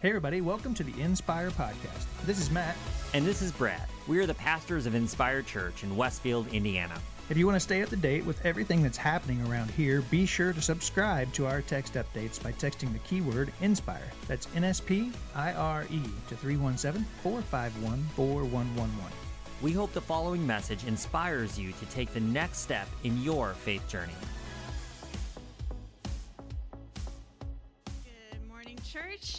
Hey, everybody, welcome to the Inspire Podcast. This is Matt. And this is Brad. We are the pastors of Inspire Church in Westfield, Indiana. If you want to stay up to date with everything that's happening around here, be sure to subscribe to our text updates by texting the keyword INSPIRE. That's N S P I R E to 317 451 4111. We hope the following message inspires you to take the next step in your faith journey.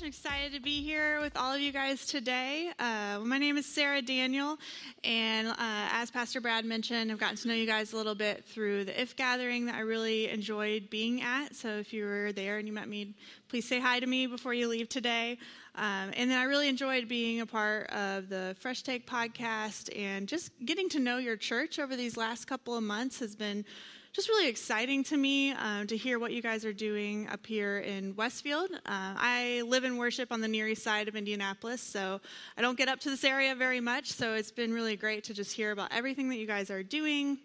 Excited to be here with all of you guys today. Uh, my name is Sarah Daniel, and uh, as Pastor Brad mentioned, I've gotten to know you guys a little bit through the IF gathering that I really enjoyed being at. So if you were there and you met me, please say hi to me before you leave today. Um, and then I really enjoyed being a part of the Fresh Take podcast and just getting to know your church over these last couple of months has been just really exciting to me um, to hear what you guys are doing up here in Westfield. Uh, I live and worship on the Near East side of Indianapolis, so I don't get up to this area very much. So it's been really great to just hear about everything that you guys are doing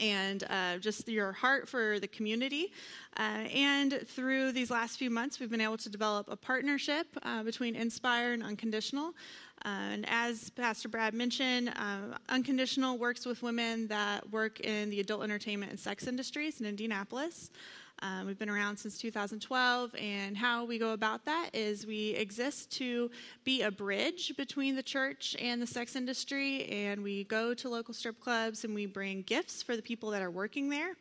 and uh, just your heart for the community. Uh, and through these last few months, we've been able to develop a partnership uh, between Inspire and Unconditional. Uh, and as Pastor Brad mentioned, uh, Unconditional works with women that work in the adult entertainment and sex industries in Indianapolis. Um, we've been around since 2012, and how we go about that is we exist to be a bridge between the church and the sex industry, and we go to local strip clubs and we bring gifts for the people that are working there.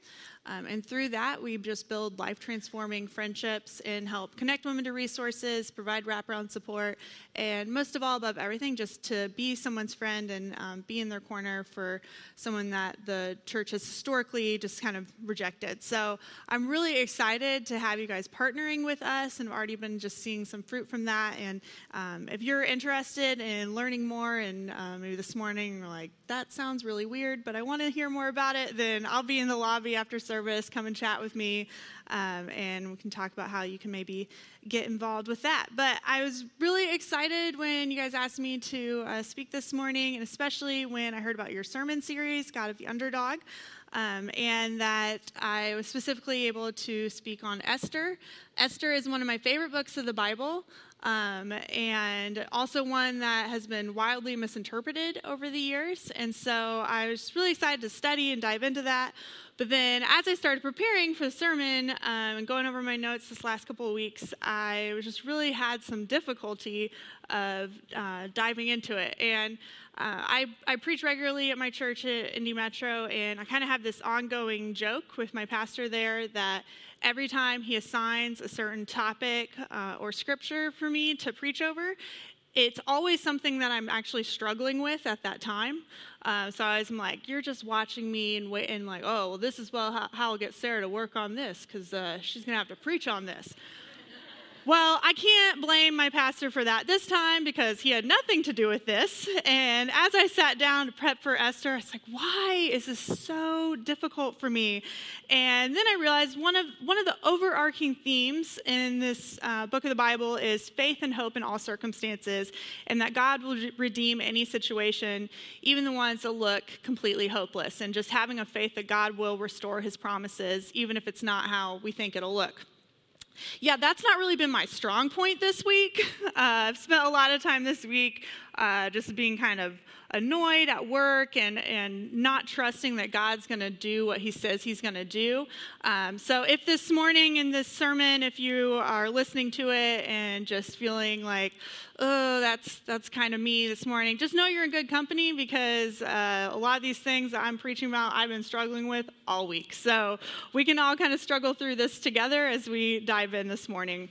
Um, and through that, we just build life transforming friendships and help connect women to resources, provide wraparound support, and most of all, above everything, just to be someone's friend and um, be in their corner for someone that the church has historically just kind of rejected. So I'm really excited to have you guys partnering with us, and I've already been just seeing some fruit from that. And um, if you're interested in learning more, and um, maybe this morning you're like, that sounds really weird, but I want to hear more about it, then I'll be in the lobby after service. Come and chat with me, um, and we can talk about how you can maybe get involved with that. But I was really excited when you guys asked me to uh, speak this morning, and especially when I heard about your sermon series, God of the Underdog. Um, and that I was specifically able to speak on Esther. Esther is one of my favorite books of the Bible. Um, and also one that has been wildly misinterpreted over the years. And so I was really excited to study and dive into that. But then, as I started preparing for the sermon um, and going over my notes this last couple of weeks, I just really had some difficulty of uh, diving into it. And uh, I, I preach regularly at my church at Indy Metro, and I kind of have this ongoing joke with my pastor there that every time he assigns a certain topic uh, or scripture for me to preach over, it's always something that I'm actually struggling with at that time. Uh, so I was like, you're just watching me and waiting, like, oh, well, this is well how, how I'll get Sarah to work on this because uh, she's going to have to preach on this. Well, I can't blame my pastor for that this time because he had nothing to do with this. And as I sat down to prep for Esther, I was like, why is this so difficult for me? And then I realized one of, one of the overarching themes in this uh, book of the Bible is faith and hope in all circumstances, and that God will redeem any situation, even the ones that look completely hopeless, and just having a faith that God will restore his promises, even if it's not how we think it'll look. Yeah, that's not really been my strong point this week. Uh, I've spent a lot of time this week uh, just being kind of annoyed at work and, and not trusting that God's going to do what He says He's going to do. Um, so, if this morning in this sermon, if you are listening to it and just feeling like, oh, that's that's kind of me this morning, just know you're in good company because uh, a lot of these things that I'm preaching about, I've been struggling with all week. So, we can all kind of struggle through this together as we dive in this morning.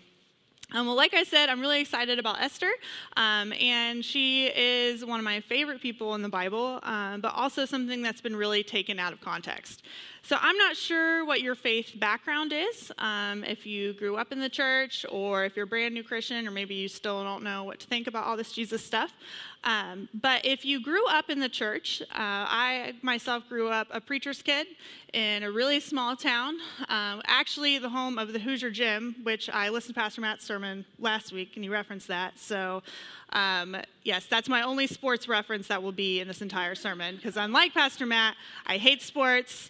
Um, well, like I said, I'm really excited about Esther, um, and she is one of my favorite people in the Bible, um, but also something that's been really taken out of context. So I'm not sure what your faith background is, um, if you grew up in the church, or if you're a brand new Christian, or maybe you still don't know what to think about all this Jesus stuff. Um, but if you grew up in the church, uh, I myself grew up a preacher's kid in a really small town, um, actually the home of the Hoosier Gym, which I listened to Pastor Matt's sermon last week, and he referenced that. So, um, yes, that's my only sports reference that will be in this entire sermon, because unlike Pastor Matt, I hate sports.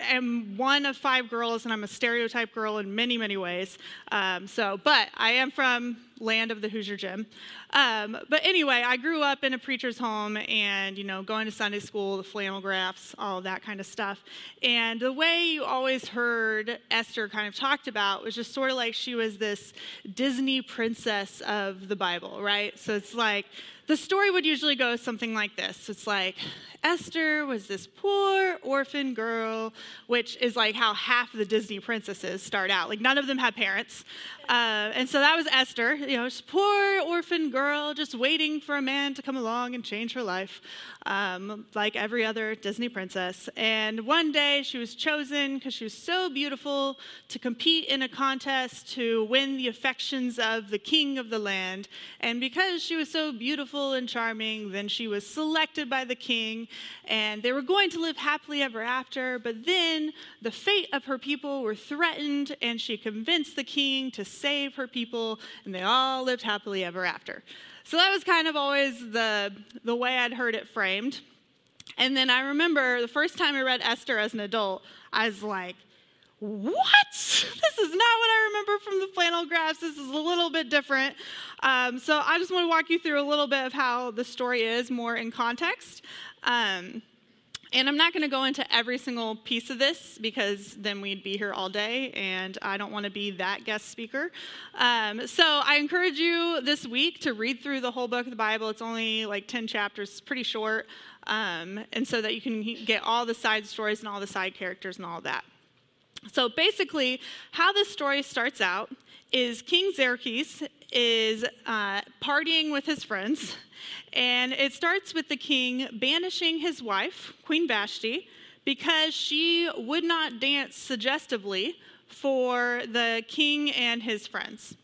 Am one of five girls, and I'm a stereotype girl in many, many ways. Um, so, but I am from land of the Hoosier Gym. Um, but anyway, I grew up in a preacher's home and, you know, going to Sunday school, the flannel graphs, all that kind of stuff. And the way you always heard Esther kind of talked about was just sort of like she was this Disney princess of the Bible, right? So it's like, the story would usually go something like this. It's like esther was this poor orphan girl which is like how half the disney princesses start out. Like none of them have parents uh, and so that was esther you know poor orphan girl just waiting for a man to come along and change her life um, like every other disney princess and one day she was chosen because she was so beautiful to compete in a contest to win the affections of the king of the land and because she was so beautiful and charming. Then she was selected by the king, and they were going to live happily ever after. But then the fate of her people were threatened, and she convinced the king to save her people, and they all lived happily ever after. So that was kind of always the, the way I'd heard it framed. And then I remember the first time I read Esther as an adult, I was like, what? This is not what I remember from the flannel graphs. This is a little bit different. Um, so I just want to walk you through a little bit of how the story is more in context. Um, and I'm not going to go into every single piece of this because then we'd be here all day, and I don't want to be that guest speaker. Um, so I encourage you this week to read through the whole book of the Bible. It's only like 10 chapters, pretty short, um, and so that you can get all the side stories and all the side characters and all that. So basically, how this story starts out is King Xerxes is uh, partying with his friends, and it starts with the king banishing his wife, Queen Vashti, because she would not dance suggestively for the king and his friends.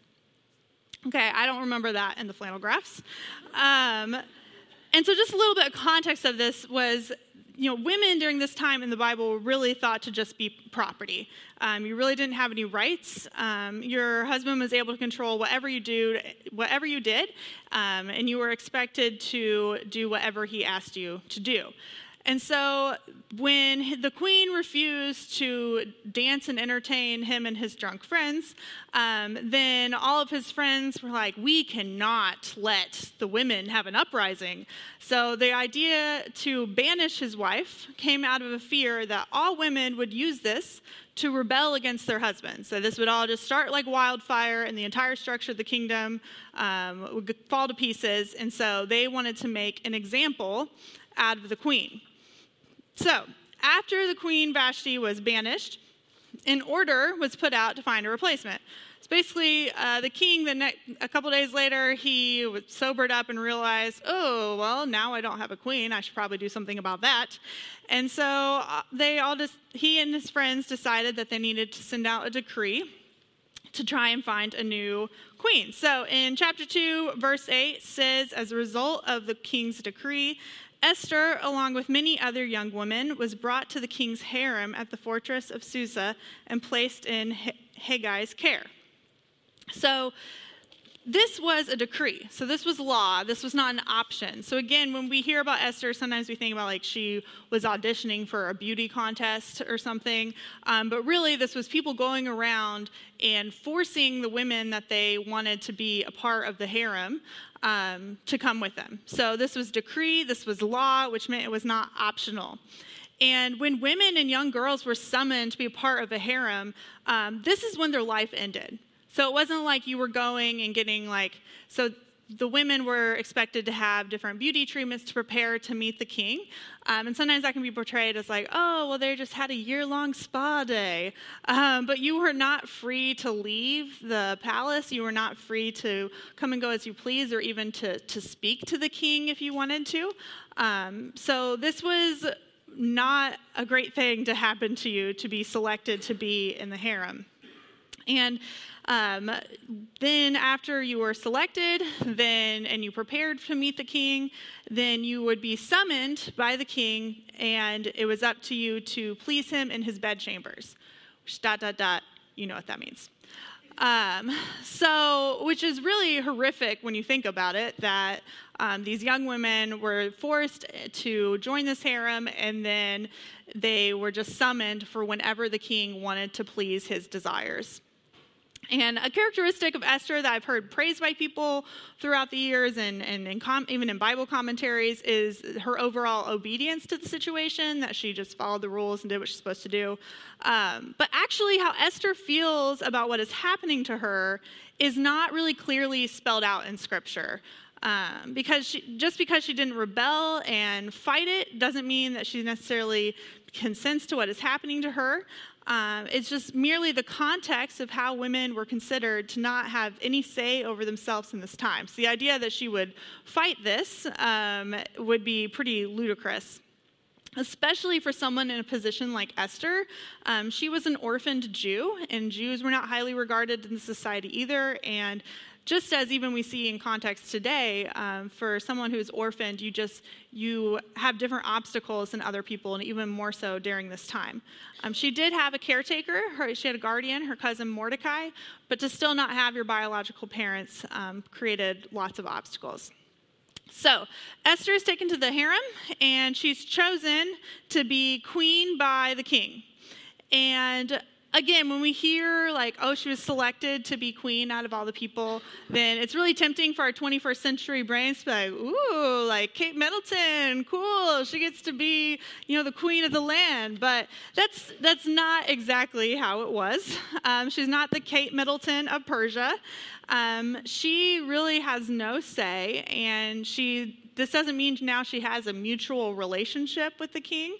Okay, I don't remember that in the flannel graphs. Um, and so, just a little bit of context of this was you know, women during this time in the Bible were really thought to just be property. Um, you really didn't have any rights. Um, your husband was able to control whatever you do, whatever you did, um, and you were expected to do whatever he asked you to do. And so when the queen refused to dance and entertain him and his drunk friends, um, then all of his friends were like, We cannot let the women have an uprising. So the idea to banish his wife came out of a fear that all women would use this to rebel against their husbands. So this would all just start like wildfire, and the entire structure of the kingdom um, would fall to pieces. And so they wanted to make an example out of the queen. So, after the queen Vashti was banished, an order was put out to find a replacement. So basically, uh, the king, the ne- a couple days later, he was sobered up and realized, oh, well, now I don't have a queen. I should probably do something about that. And so uh, they all just, he and his friends decided that they needed to send out a decree to try and find a new queen. So in chapter 2, verse 8 says, As a result of the king's decree, Esther, along with many other young women, was brought to the king's harem at the fortress of Susa and placed in Hegai's care. So, this was a decree. So, this was law. This was not an option. So, again, when we hear about Esther, sometimes we think about like she was auditioning for a beauty contest or something. Um, but really, this was people going around and forcing the women that they wanted to be a part of the harem um, to come with them. So this was decree, this was law, which meant it was not optional. And when women and young girls were summoned to be part of a harem, um, this is when their life ended. So it wasn't like you were going and getting like, so the women were expected to have different beauty treatments to prepare to meet the king. Um, and sometimes that can be portrayed as like, oh, well, they just had a year long spa day. Um, but you were not free to leave the palace. You were not free to come and go as you please or even to, to speak to the king if you wanted to. Um, so this was not a great thing to happen to you to be selected to be in the harem. And um, then, after you were selected, then and you prepared to meet the king, then you would be summoned by the king, and it was up to you to please him in his bedchambers. Dot dot dot. You know what that means. Um, so, which is really horrific when you think about it, that um, these young women were forced to join this harem and then they were just summoned for whenever the king wanted to please his desires. And a characteristic of Esther that I've heard praised by people throughout the years and, and in com- even in Bible commentaries is her overall obedience to the situation, that she just followed the rules and did what she's supposed to do. Um, but actually, how Esther feels about what is happening to her is not really clearly spelled out in Scripture. Um, because she, just because she didn't rebel and fight it doesn't mean that she necessarily consents to what is happening to her. Um, it's just merely the context of how women were considered to not have any say over themselves in this time. So the idea that she would fight this um, would be pretty ludicrous. Especially for someone in a position like Esther. Um, she was an orphaned Jew, and Jews were not highly regarded in the society either. And just as even we see in context today, um, for someone who's orphaned, you just you have different obstacles than other people, and even more so during this time. Um, she did have a caretaker; her, she had a guardian, her cousin Mordecai, but to still not have your biological parents um, created lots of obstacles. So, Esther is taken to the harem, and she's chosen to be queen by the king. And again, when we hear like, oh, she was selected to be queen out of all the people, then it's really tempting for our 21st century brains to be like, ooh, like Kate Middleton, cool, she gets to be, you know, the queen of the land. But that's that's not exactly how it was. Um, she's not the Kate Middleton of Persia. Um, she really has no say, and she. This doesn't mean now she has a mutual relationship with the king.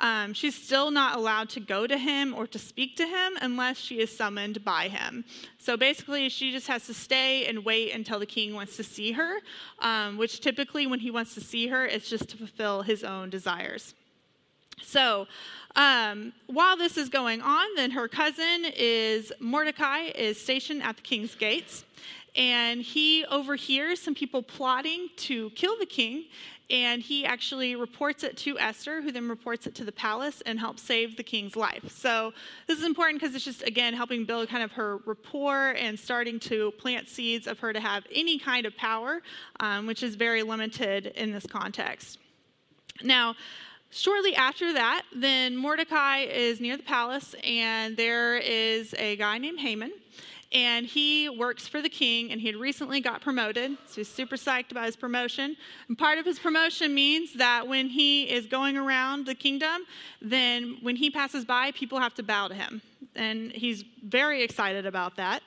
Um, she's still not allowed to go to him or to speak to him unless she is summoned by him. So basically, she just has to stay and wait until the king wants to see her, um, which typically, when he wants to see her, it's just to fulfill his own desires. So, um, while this is going on, then her cousin is Mordecai is stationed at the king's gates, and he overhears some people plotting to kill the king and he actually reports it to Esther, who then reports it to the palace and helps save the king's life. So this is important because it's just, again, helping build kind of her rapport and starting to plant seeds of her to have any kind of power, um, which is very limited in this context. Now, Shortly after that, then Mordecai is near the palace, and there is a guy named Haman and he works for the king, and he had recently got promoted. So he's super psyched about his promotion. And part of his promotion means that when he is going around the kingdom, then when he passes by, people have to bow to him. And he's very excited about that.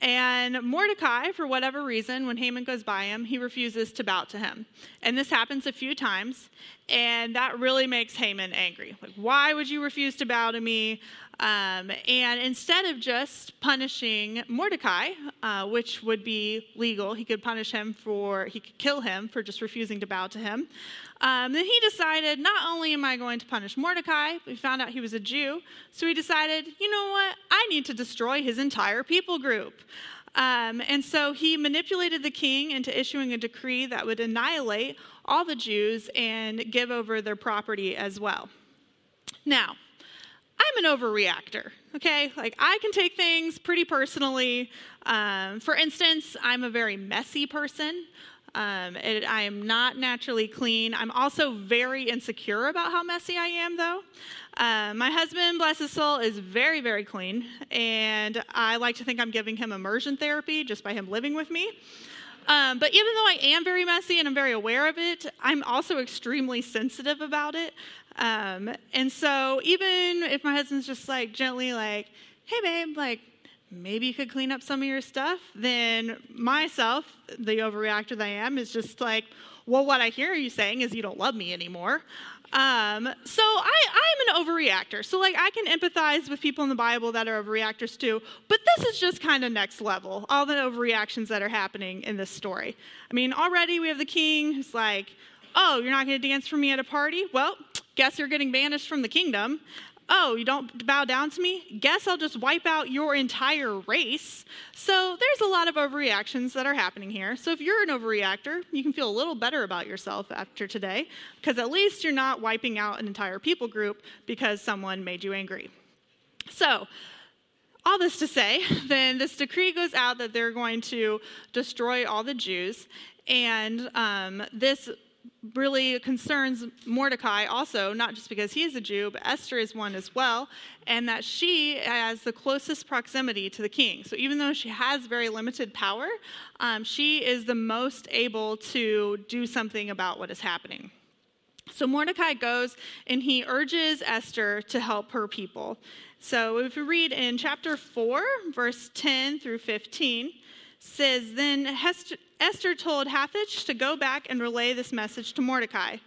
And Mordecai, for whatever reason, when Haman goes by him, he refuses to bow to him. And this happens a few times, and that really makes Haman angry. Like, why would you refuse to bow to me? Um, and instead of just punishing Mordecai, uh, which would be legal, he could punish him for, he could kill him for just refusing to bow to him. Um, then he decided, not only am I going to punish Mordecai, we found out he was a Jew, so he decided, you know what, I need to destroy his entire people group. Um, and so he manipulated the king into issuing a decree that would annihilate all the Jews and give over their property as well. Now, I'm an overreactor, okay? Like, I can take things pretty personally. Um, for instance, I'm a very messy person. Um, it, I am not naturally clean. I'm also very insecure about how messy I am, though. Uh, my husband, bless his soul, is very, very clean, and I like to think I'm giving him immersion therapy just by him living with me. Um, but even though I am very messy and I'm very aware of it, I'm also extremely sensitive about it. Um, and so even if my husband's just like gently like, hey babe, like maybe you could clean up some of your stuff, then myself, the overreactor that I am, is just like, well, what I hear you saying is you don't love me anymore. Um, so I, I'm an overreactor. So like I can empathize with people in the Bible that are overreactors too. But this is just kind of next level. All the overreactions that are happening in this story. I mean, already we have the king who's like, "Oh, you're not going to dance for me at a party? Well, guess you're getting banished from the kingdom." oh, you don't bow down to me? Guess I'll just wipe out your entire race. So there's a lot of overreactions that are happening here. So if you're an overreactor, you can feel a little better about yourself after today, because at least you're not wiping out an entire people group because someone made you angry. So, all this to say, then this decree goes out that they're going to destroy all the Jews, and um, this really concerns Mordecai also, not just because he is a Jew, but Esther is one as well, and that she has the closest proximity to the king. So even though she has very limited power, um, she is the most able to do something about what is happening. So Mordecai goes and he urges Esther to help her people. So if we read in chapter 4, verse 10 through 15, says, Then Esther told Hathach to go back and relay this message to Mordecai.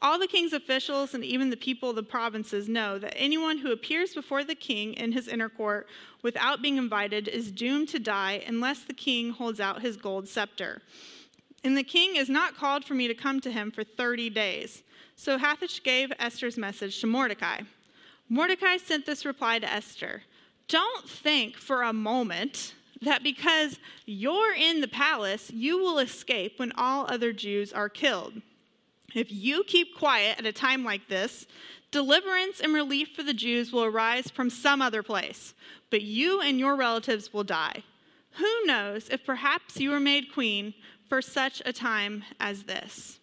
All the king's officials and even the people of the provinces know that anyone who appears before the king in his inner court without being invited is doomed to die unless the king holds out his gold scepter. And the king is not called for me to come to him for 30 days. So Hathach gave Esther's message to Mordecai. Mordecai sent this reply to Esther Don't think for a moment that because you're in the palace, you will escape when all other Jews are killed. If you keep quiet at a time like this, deliverance and relief for the Jews will arise from some other place, but you and your relatives will die. Who knows if perhaps you were made queen for such a time as this?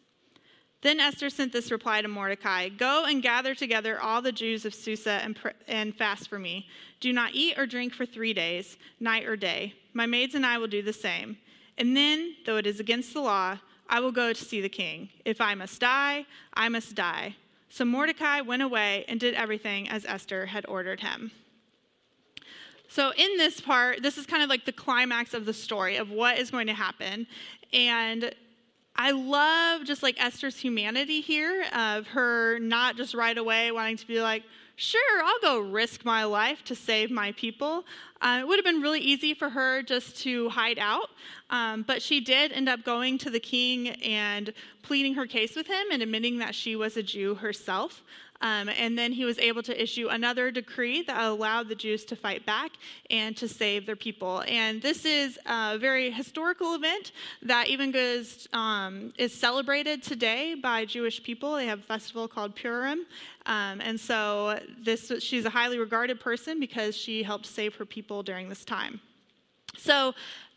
Then Esther sent this reply to Mordecai Go and gather together all the Jews of Susa and, pr- and fast for me. Do not eat or drink for three days, night or day. My maids and I will do the same. And then, though it is against the law, I will go to see the king. If I must die, I must die. So Mordecai went away and did everything as Esther had ordered him. So, in this part, this is kind of like the climax of the story of what is going to happen. And I love just like Esther's humanity here of her not just right away wanting to be like, sure, I'll go risk my life to save my people. Uh, it would have been really easy for her just to hide out, um, but she did end up going to the king and pleading her case with him and admitting that she was a Jew herself. Um, and then he was able to issue another decree that allowed the Jews to fight back and to save their people. And this is a very historical event that even goes, um, is celebrated today by Jewish people. They have a festival called Purim. Um, and so this, she's a highly regarded person because she helped save her people during this time. So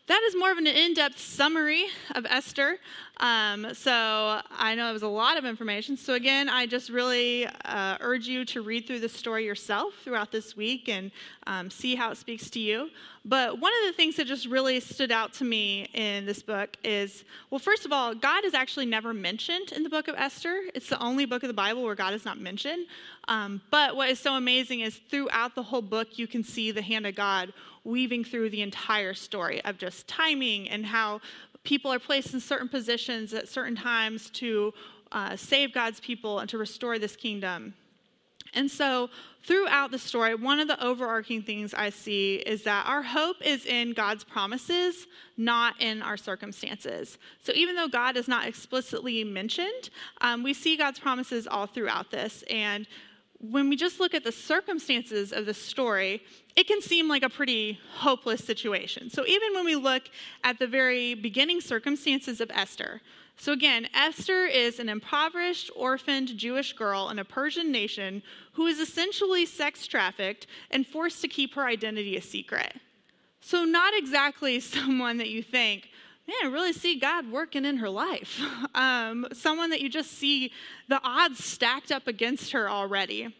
that is more of an in depth summary of Esther. Um, so I know it was a lot of information. So, again, I just really uh, urge you to read through the story yourself throughout this week and um, see how it speaks to you. But one of the things that just really stood out to me in this book is well, first of all, God is actually never mentioned in the book of Esther. It's the only book of the Bible where God is not mentioned. Um, but what is so amazing is throughout the whole book, you can see the hand of God weaving through the entire story of just timing and how people are placed in certain positions at certain times to uh, save God's people and to restore this kingdom. And so, throughout the story, one of the overarching things I see is that our hope is in God's promises, not in our circumstances. So, even though God is not explicitly mentioned, um, we see God's promises all throughout this. And when we just look at the circumstances of the story, it can seem like a pretty hopeless situation. So, even when we look at the very beginning circumstances of Esther, so again, Esther is an impoverished, orphaned Jewish girl in a Persian nation who is essentially sex trafficked and forced to keep her identity a secret. So, not exactly someone that you think, man, I really see God working in her life. Um, someone that you just see the odds stacked up against her already.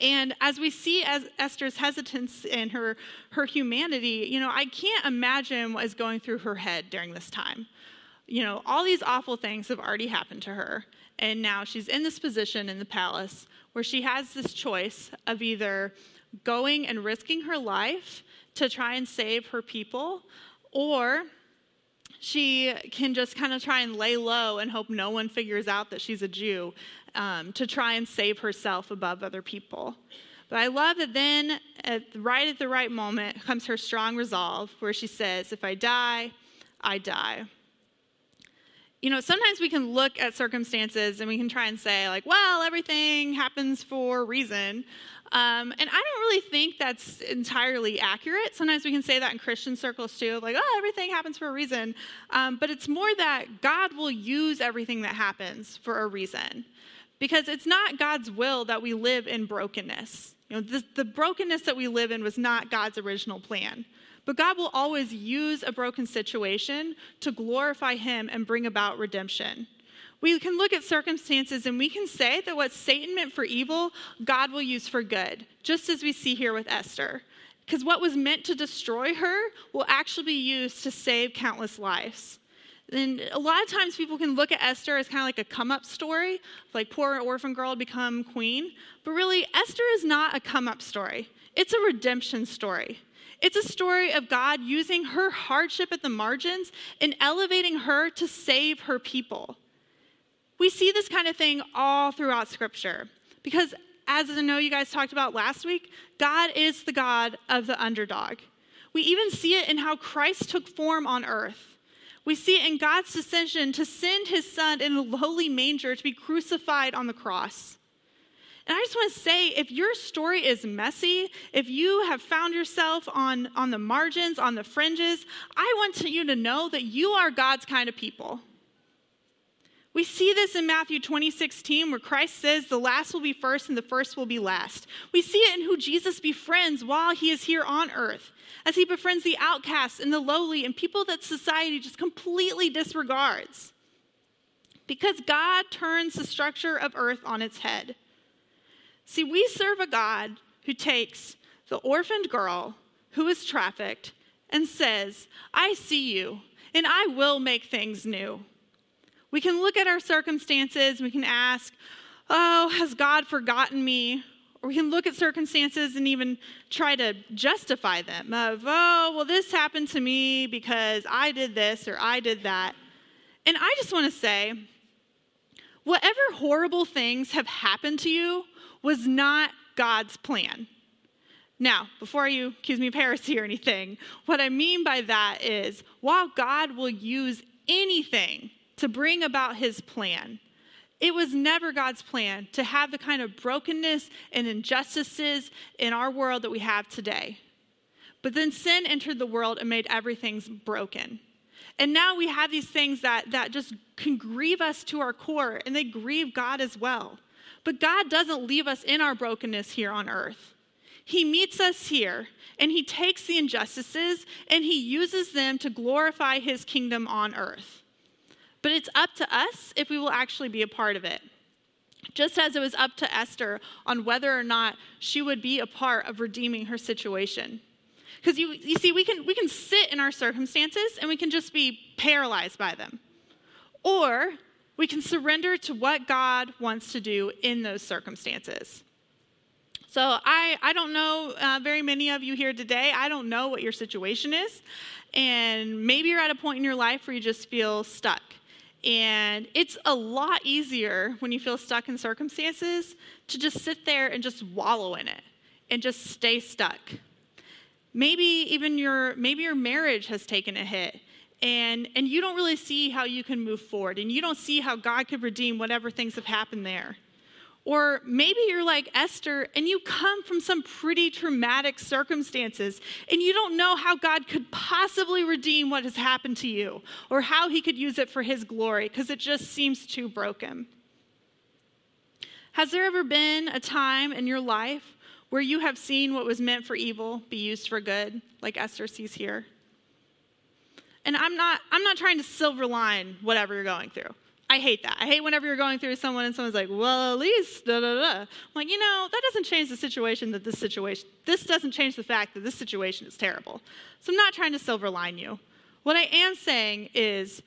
And as we see as Esther's hesitance and her, her humanity, you know, I can't imagine what is going through her head during this time. You know, all these awful things have already happened to her. And now she's in this position in the palace where she has this choice of either going and risking her life to try and save her people, or she can just kind of try and lay low and hope no one figures out that she's a Jew um, to try and save herself above other people. But I love that then, at, right at the right moment, comes her strong resolve where she says, If I die, I die. You know, sometimes we can look at circumstances and we can try and say, like, well, everything happens for a reason. Um, and I don't really think that's entirely accurate. Sometimes we can say that in Christian circles too, like, oh, everything happens for a reason. Um, but it's more that God will use everything that happens for a reason. Because it's not God's will that we live in brokenness. You know, the, the brokenness that we live in was not God's original plan. But God will always use a broken situation to glorify Him and bring about redemption. We can look at circumstances and we can say that what Satan meant for evil, God will use for good, just as we see here with Esther. Because what was meant to destroy her will actually be used to save countless lives. And a lot of times people can look at Esther as kind of like a come up story, like poor orphan girl become queen. But really, Esther is not a come up story, it's a redemption story. It's a story of God using her hardship at the margins and elevating her to save her people. We see this kind of thing all throughout Scripture because, as I know you guys talked about last week, God is the God of the underdog. We even see it in how Christ took form on earth. We see it in God's decision to send his son in a lowly manger to be crucified on the cross. And I just want to say if your story is messy, if you have found yourself on, on the margins, on the fringes, I want you to know that you are God's kind of people. We see this in Matthew 20, 16, where Christ says, The last will be first and the first will be last. We see it in who Jesus befriends while he is here on earth, as he befriends the outcasts and the lowly and people that society just completely disregards. Because God turns the structure of earth on its head. See, we serve a God who takes the orphaned girl who is trafficked and says, I see you, and I will make things new. We can look at our circumstances, we can ask, Oh, has God forgotten me? Or we can look at circumstances and even try to justify them of, oh, well, this happened to me because I did this or I did that. And I just want to say, whatever horrible things have happened to you was not God's plan. Now, before you accuse me of heresy or anything, what I mean by that is while God will use anything to bring about his plan, it was never God's plan to have the kind of brokenness and injustices in our world that we have today. But then sin entered the world and made everything broken. And now we have these things that, that just can grieve us to our core, and they grieve God as well. But God doesn't leave us in our brokenness here on earth. He meets us here and he takes the injustices and he uses them to glorify his kingdom on earth. But it's up to us if we will actually be a part of it. Just as it was up to Esther on whether or not she would be a part of redeeming her situation. Because you, you see, we can, we can sit in our circumstances and we can just be paralyzed by them. Or we can surrender to what God wants to do in those circumstances. So, I, I don't know uh, very many of you here today. I don't know what your situation is. And maybe you're at a point in your life where you just feel stuck. And it's a lot easier when you feel stuck in circumstances to just sit there and just wallow in it and just stay stuck. Maybe even your maybe your marriage has taken a hit and, and you don't really see how you can move forward and you don't see how God could redeem whatever things have happened there. Or maybe you're like Esther and you come from some pretty traumatic circumstances and you don't know how God could possibly redeem what has happened to you or how he could use it for his glory because it just seems too broken. Has there ever been a time in your life where you have seen what was meant for evil be used for good, like Esther sees here? And I'm not, I'm not trying to silver line whatever you're going through. I hate that. I hate whenever you're going through someone and someone's like, well, at least, da da da. I'm like, you know, that doesn't change the situation that this situation, this doesn't change the fact that this situation is terrible. So I'm not trying to silver line you. What I am saying is,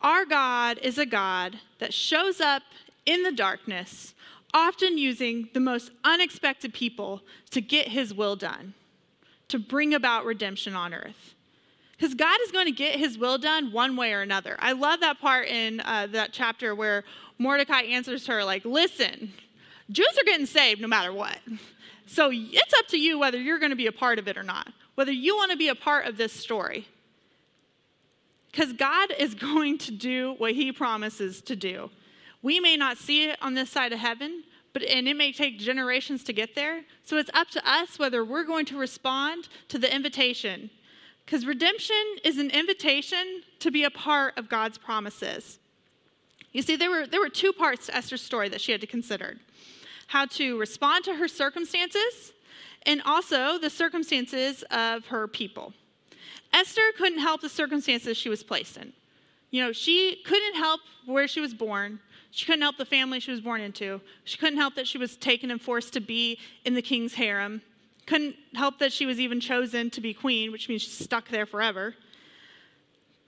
our God is a God that shows up in the darkness, often using the most unexpected people to get his will done, to bring about redemption on earth. Because God is going to get his will done one way or another. I love that part in uh, that chapter where Mordecai answers her, like, listen, Jews are getting saved no matter what. So it's up to you whether you're going to be a part of it or not, whether you want to be a part of this story. Because God is going to do what he promises to do. We may not see it on this side of heaven, but and it may take generations to get there. So it's up to us whether we're going to respond to the invitation because redemption is an invitation to be a part of God's promises. You see, there were, there were two parts to Esther's story that she had to consider how to respond to her circumstances, and also the circumstances of her people. Esther couldn't help the circumstances she was placed in. You know, she couldn't help where she was born. She couldn't help the family she was born into. She couldn't help that she was taken and forced to be in the king's harem. Couldn't help that she was even chosen to be queen, which means she's stuck there forever.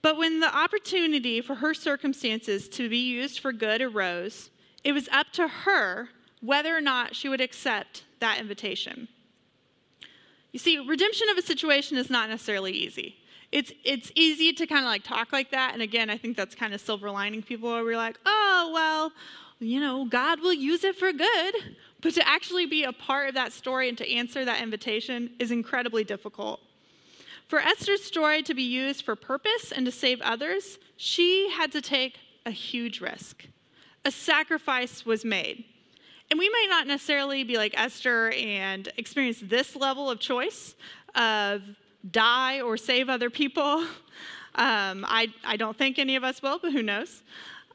But when the opportunity for her circumstances to be used for good arose, it was up to her whether or not she would accept that invitation. You see, redemption of a situation is not necessarily easy. It's, it's easy to kind of like talk like that. And again, I think that's kind of silver lining people where we're like, oh, well, you know, God will use it for good. But to actually be a part of that story and to answer that invitation is incredibly difficult. For Esther's story to be used for purpose and to save others, she had to take a huge risk. A sacrifice was made. And we may not necessarily be like Esther and experience this level of choice of die or save other people. Um, I, I don't think any of us will, but who knows?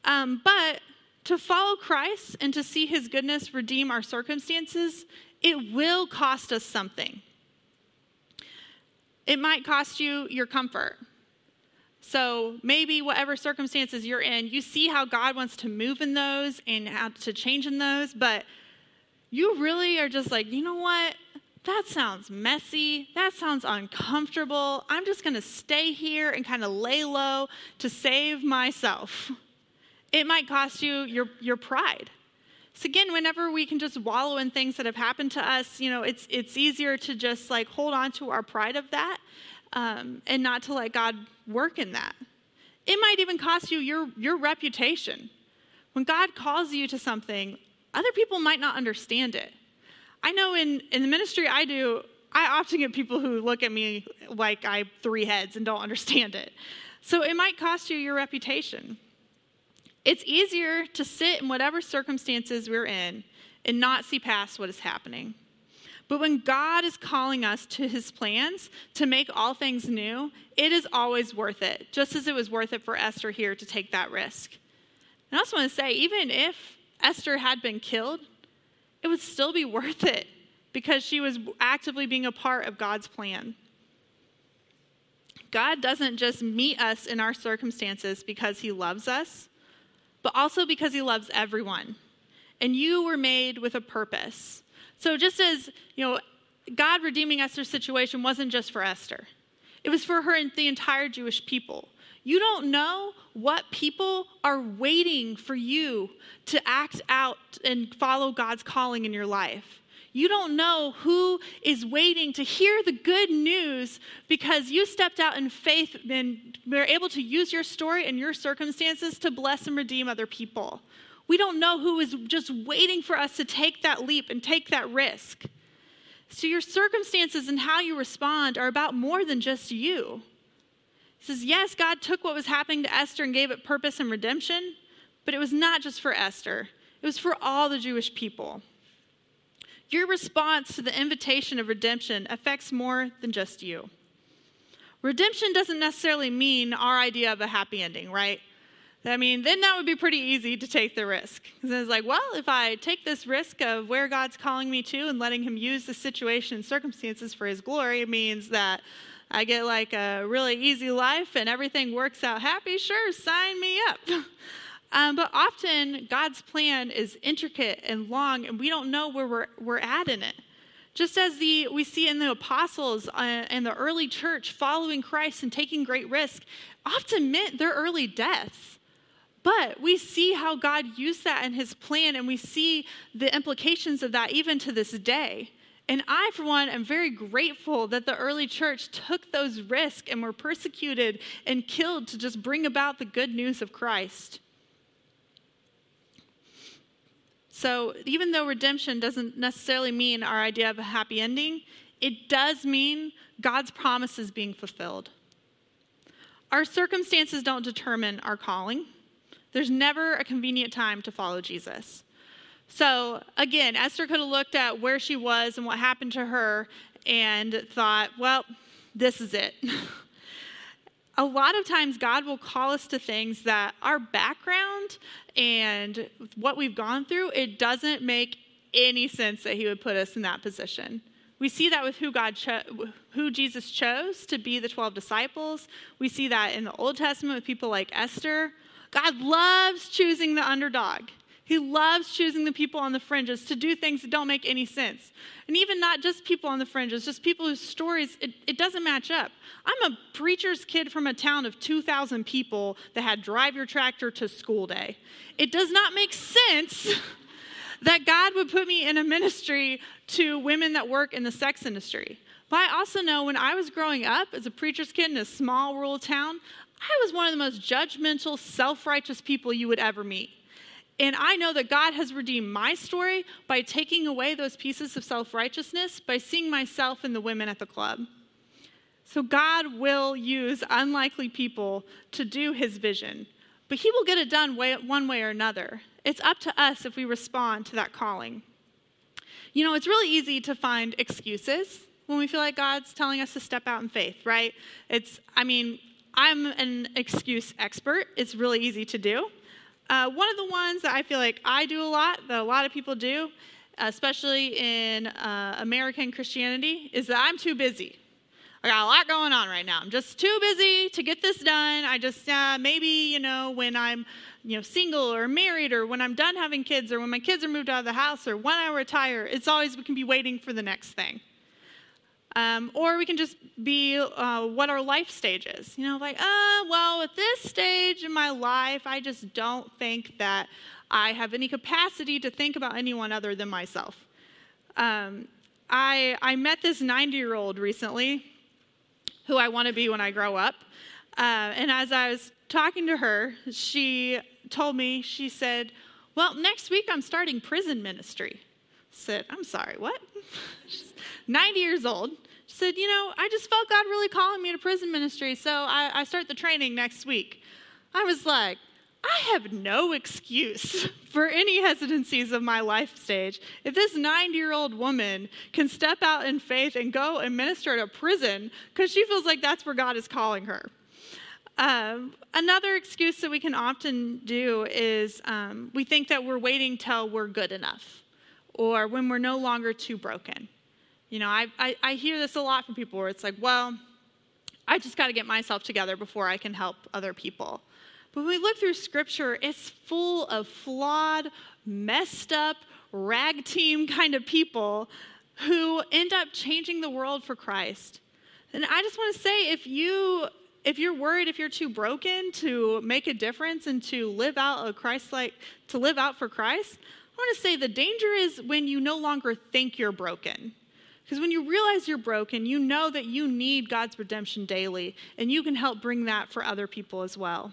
Um, but to follow Christ and to see his goodness redeem our circumstances, it will cost us something. It might cost you your comfort. So maybe whatever circumstances you're in, you see how God wants to move in those and how to change in those, but you really are just like, you know what? that sounds messy. That sounds uncomfortable. I'm just going to stay here and kind of lay low to save myself. It might cost you your, your pride. So again, whenever we can just wallow in things that have happened to us, you know, it's it's easier to just like hold on to our pride of that, um, and not to let God work in that. It might even cost you your your reputation. When God calls you to something, other people might not understand it. I know in, in the ministry I do, I often get people who look at me like I have three heads and don't understand it. So it might cost you your reputation. It's easier to sit in whatever circumstances we're in and not see past what is happening. But when God is calling us to his plans to make all things new, it is always worth it, just as it was worth it for Esther here to take that risk. And I also want to say, even if Esther had been killed, it would still be worth it because she was actively being a part of God's plan. God doesn't just meet us in our circumstances because he loves us, but also because he loves everyone. And you were made with a purpose. So just as, you know, God redeeming Esther's situation wasn't just for Esther. It was for her and the entire Jewish people. You don't know what people are waiting for you to act out and follow God's calling in your life. You don't know who is waiting to hear the good news because you stepped out in faith and were able to use your story and your circumstances to bless and redeem other people. We don't know who is just waiting for us to take that leap and take that risk. So, your circumstances and how you respond are about more than just you. He says, Yes, God took what was happening to Esther and gave it purpose and redemption, but it was not just for Esther, it was for all the Jewish people. Your response to the invitation of redemption affects more than just you. Redemption doesn't necessarily mean our idea of a happy ending, right? I mean, then that would be pretty easy to take the risk. Because it's like, well, if I take this risk of where God's calling me to and letting Him use the situation and circumstances for His glory, it means that I get like a really easy life and everything works out happy, sure, sign me up. Um, but often God's plan is intricate and long, and we don't know where we're, we're at in it. Just as the, we see in the apostles uh, and the early church following Christ and taking great risk, often meant their early deaths. But we see how God used that in his plan, and we see the implications of that even to this day. And I, for one, am very grateful that the early church took those risks and were persecuted and killed to just bring about the good news of Christ. So, even though redemption doesn't necessarily mean our idea of a happy ending, it does mean God's promises being fulfilled. Our circumstances don't determine our calling. There's never a convenient time to follow Jesus. So again, Esther could have looked at where she was and what happened to her and thought, well, this is it. a lot of times, God will call us to things that our background and what we've gone through, it doesn't make any sense that He would put us in that position. We see that with who God cho- who Jesus chose to be the 12 disciples. We see that in the Old Testament with people like Esther. God loves choosing the underdog. He loves choosing the people on the fringes to do things that don't make any sense. And even not just people on the fringes, just people whose stories, it, it doesn't match up. I'm a preacher's kid from a town of 2,000 people that had drive your tractor to school day. It does not make sense that God would put me in a ministry to women that work in the sex industry. But I also know when I was growing up as a preacher's kid in a small rural town, I was one of the most judgmental, self righteous people you would ever meet. And I know that God has redeemed my story by taking away those pieces of self righteousness, by seeing myself in the women at the club. So God will use unlikely people to do his vision, but he will get it done way, one way or another. It's up to us if we respond to that calling. You know, it's really easy to find excuses when we feel like God's telling us to step out in faith, right? It's, I mean, I'm an excuse expert. It's really easy to do. Uh, one of the ones that I feel like I do a lot, that a lot of people do, especially in uh, American Christianity, is that I'm too busy. I got a lot going on right now. I'm just too busy to get this done. I just, uh, maybe, you know, when I'm, you know, single or married or when I'm done having kids or when my kids are moved out of the house or when I retire, it's always, we can be waiting for the next thing. Um, or we can just be uh, what our life stage is. You know, like, uh, well, at this stage in my life, I just don't think that I have any capacity to think about anyone other than myself. Um, I, I met this 90 year old recently who I want to be when I grow up. Uh, and as I was talking to her, she told me, she said, Well, next week I'm starting prison ministry. I said, I'm sorry, what? 90 years old said, You know, I just felt God really calling me to prison ministry, so I, I start the training next week. I was like, I have no excuse for any hesitancies of my life stage. If this 90 year old woman can step out in faith and go and minister to prison because she feels like that's where God is calling her. Um, another excuse that we can often do is um, we think that we're waiting till we're good enough or when we're no longer too broken. You know, I, I, I hear this a lot from people where it's like, well, I just got to get myself together before I can help other people. But when we look through scripture, it's full of flawed, messed up, rag team kind of people who end up changing the world for Christ. And I just want to say if you if you're worried if you're too broken to make a difference and to live out a Christ like to live out for Christ, I want to say the danger is when you no longer think you're broken. Because when you realize you're broken, you know that you need God's redemption daily, and you can help bring that for other people as well.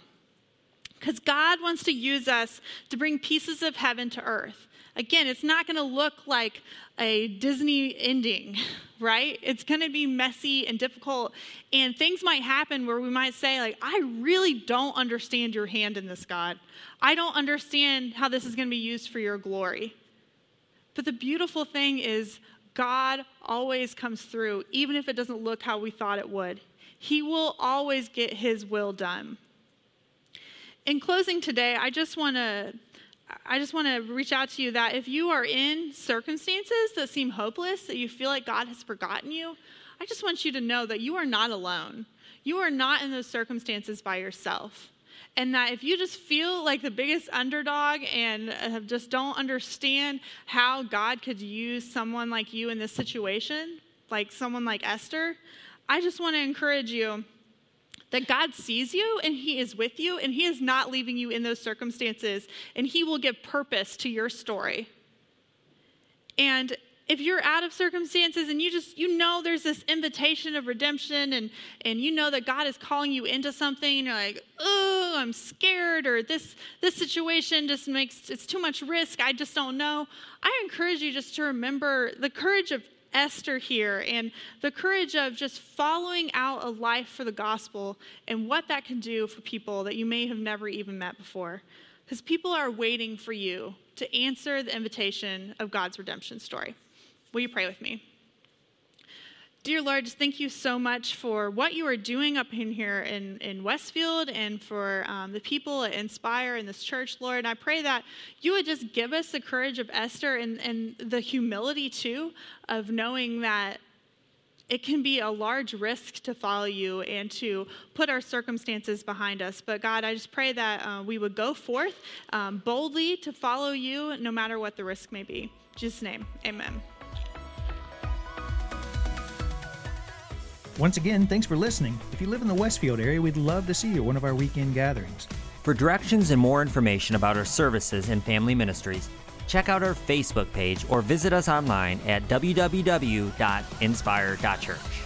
Because God wants to use us to bring pieces of heaven to earth. Again, it's not going to look like a Disney ending, right? It's going to be messy and difficult. And things might happen where we might say, like, I really don't understand your hand in this, God. I don't understand how this is going to be used for your glory. But the beautiful thing is, God always comes through, even if it doesn't look how we thought it would. He will always get his will done. In closing today, I just want to I just want to reach out to you that if you are in circumstances that seem hopeless, that you feel like God has forgotten you, I just want you to know that you are not alone. You are not in those circumstances by yourself. And that if you just feel like the biggest underdog and uh, just don't understand how God could use someone like you in this situation, like someone like Esther, I just want to encourage you that God sees you and He is with you and He is not leaving you in those circumstances and He will give purpose to your story. And if you're out of circumstances and you just you know there's this invitation of redemption and and you know that god is calling you into something and you're like oh i'm scared or this this situation just makes it's too much risk. I just don't know. I encourage you just to remember the courage of esther here and the courage of just following out a life for the gospel and what that can do for people that you may have never even met before. Because people are waiting for you to answer the invitation of god's redemption story Will you pray with me? Dear Lord, just thank you so much for what you are doing up in here in, in Westfield and for um, the people at Inspire in this church, Lord. And I pray that you would just give us the courage of Esther and, and the humility, too, of knowing that it can be a large risk to follow you and to put our circumstances behind us. But God, I just pray that uh, we would go forth um, boldly to follow you no matter what the risk may be. In Jesus' name, amen. Once again, thanks for listening. If you live in the Westfield area, we'd love to see you at one of our weekend gatherings. For directions and more information about our services and family ministries, check out our Facebook page or visit us online at www.inspire.church.